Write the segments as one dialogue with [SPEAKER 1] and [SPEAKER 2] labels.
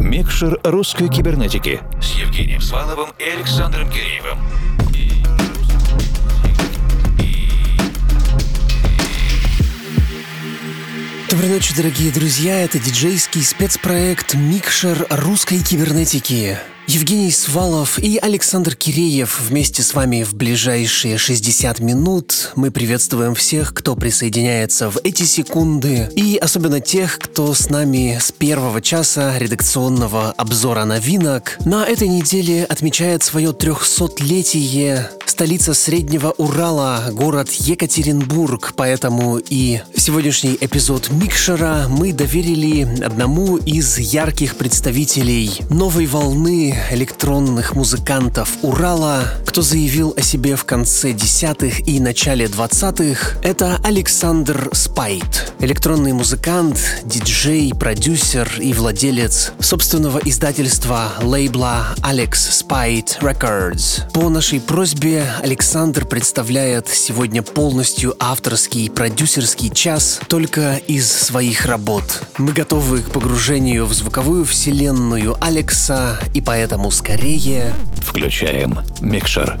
[SPEAKER 1] Микшер русской кибернетики с Евгением Сваловым и Александром Киреевым.
[SPEAKER 2] Доброй ночи, дорогие друзья. Это диджейский спецпроект «Микшер русской кибернетики». Евгений Свалов и Александр Киреев вместе с вами в ближайшие 60 минут. Мы приветствуем всех, кто присоединяется в эти секунды, и особенно тех, кто с нами с первого часа редакционного обзора новинок. На этой неделе отмечает свое 300-летие столица Среднего Урала, город Екатеринбург, поэтому и сегодняшний эпизод Микшера мы доверили одному из ярких представителей новой волны электронных музыкантов Урала, кто заявил о себе в конце десятых и начале двадцатых, это Александр Спайт. Электронный музыкант, диджей, продюсер и владелец собственного издательства лейбла Alex Spite Records. По нашей просьбе Александр представляет сегодня полностью авторский продюсерский час только из своих работ. Мы готовы к погружению в звуковую вселенную Алекса, и поэтому скорее...
[SPEAKER 1] Включаем микшер.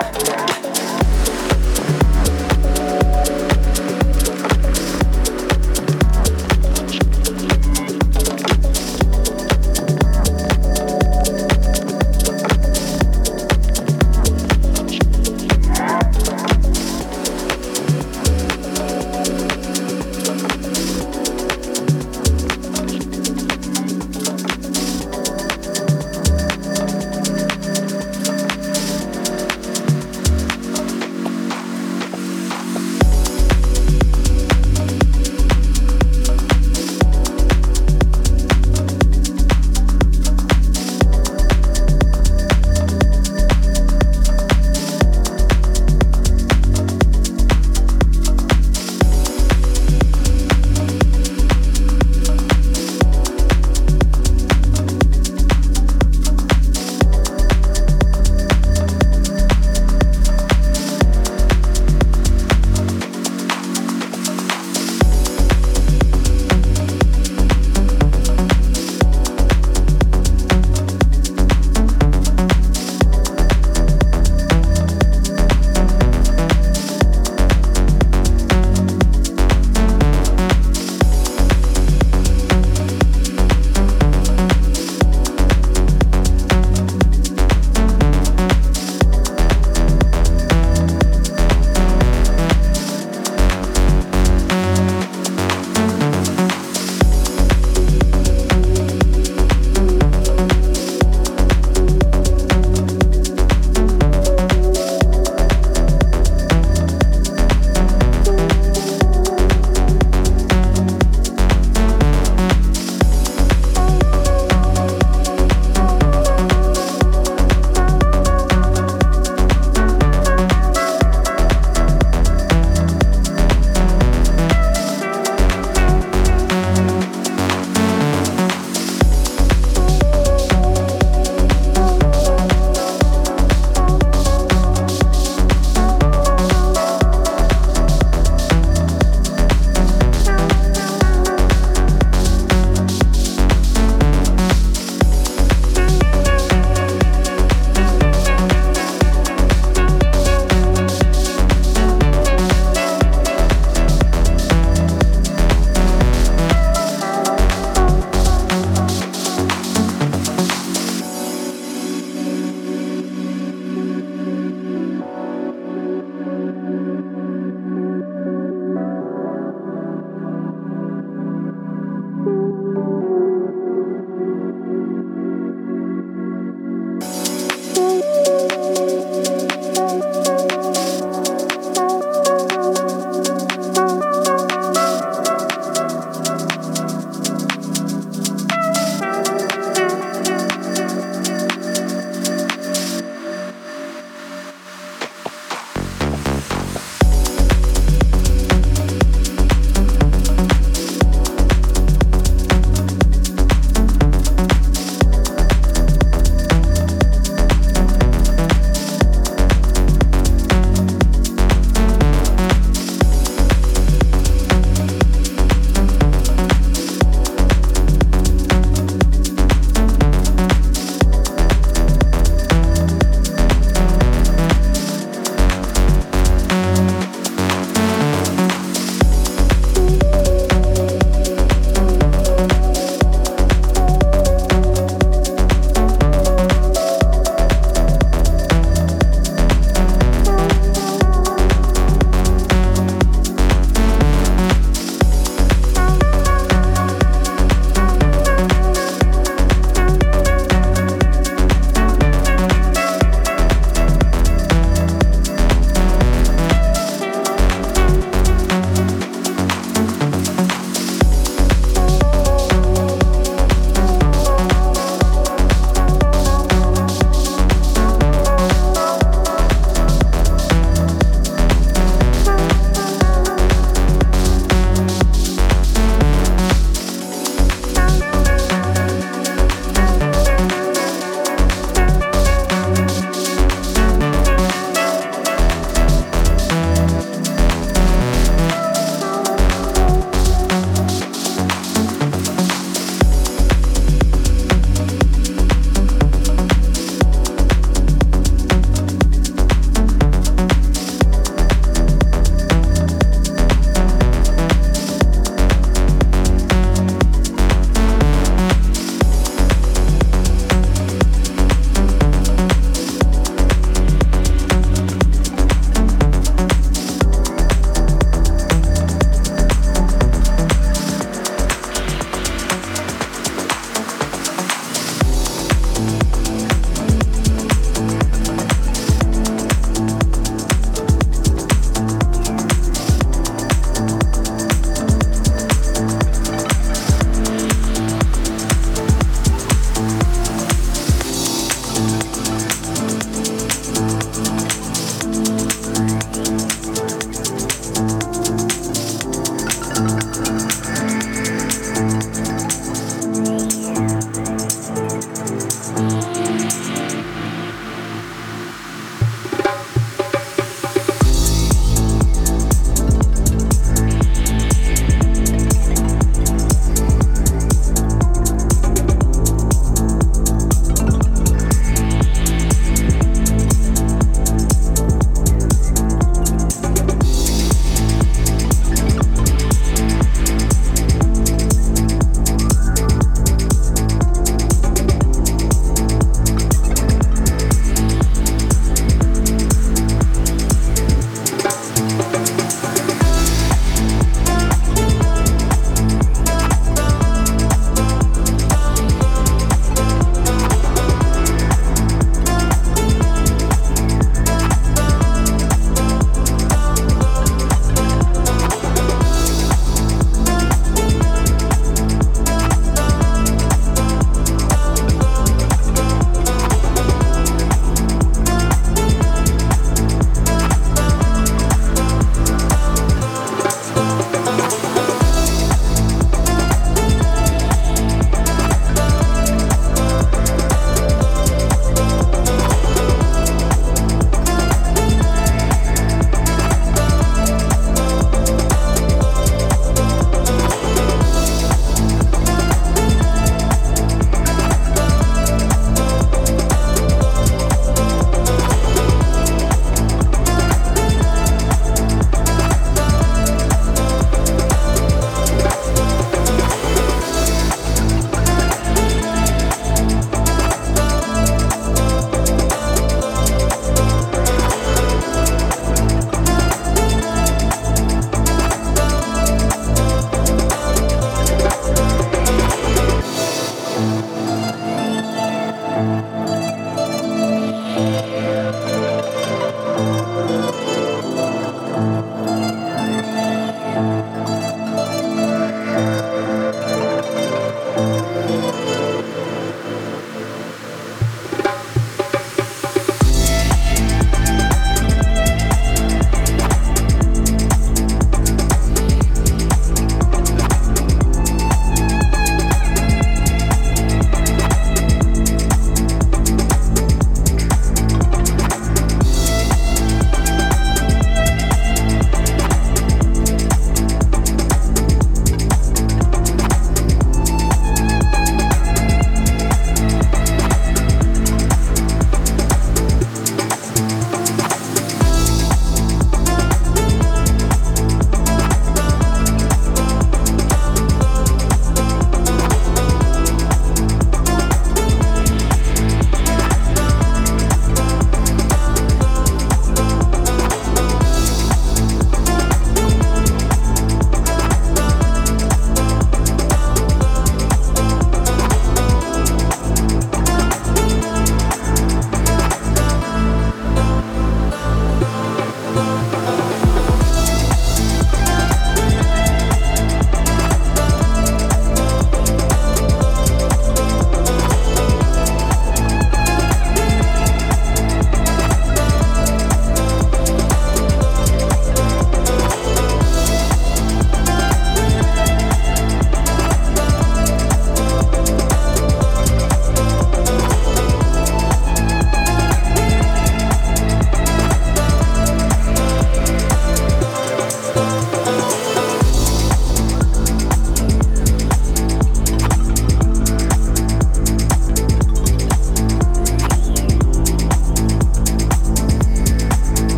[SPEAKER 3] that.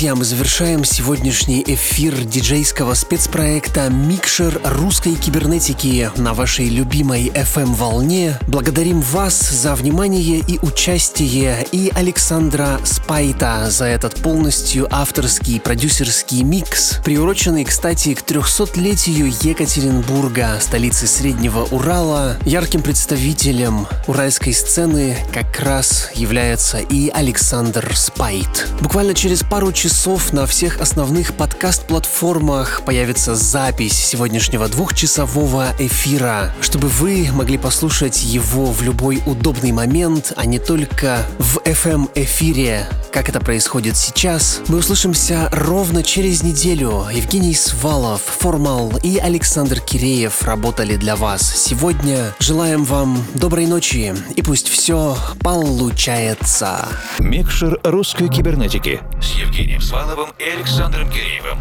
[SPEAKER 2] Друзья, мы завершаем сегодняшний эфир диджейского спецпроекта «Микшер русской кибернетики» на вашей любимой FM-волне. Благодарим вас за внимание и участие и Александра Спайта за этот полностью авторский продюсерский микс, приуроченный, кстати, к 300-летию Екатеринбурга, столицы Среднего Урала. Ярким представителем уральской сцены как раз является и Александр Спайт. Буквально через пару часов на всех основных подкаст-платформах появится запись сегодняшнего двухчасового эфира, чтобы вы могли послушать его в любой удобный момент, а не только в FM-эфире, как это происходит сейчас. Мы услышимся ровно через неделю. Евгений Свалов, Формал и Александр Киреев работали для вас сегодня. Желаем вам доброй ночи и пусть все получается.
[SPEAKER 1] Микшер русской кибернетики с Евгением Сваловым и Александром Киреевым.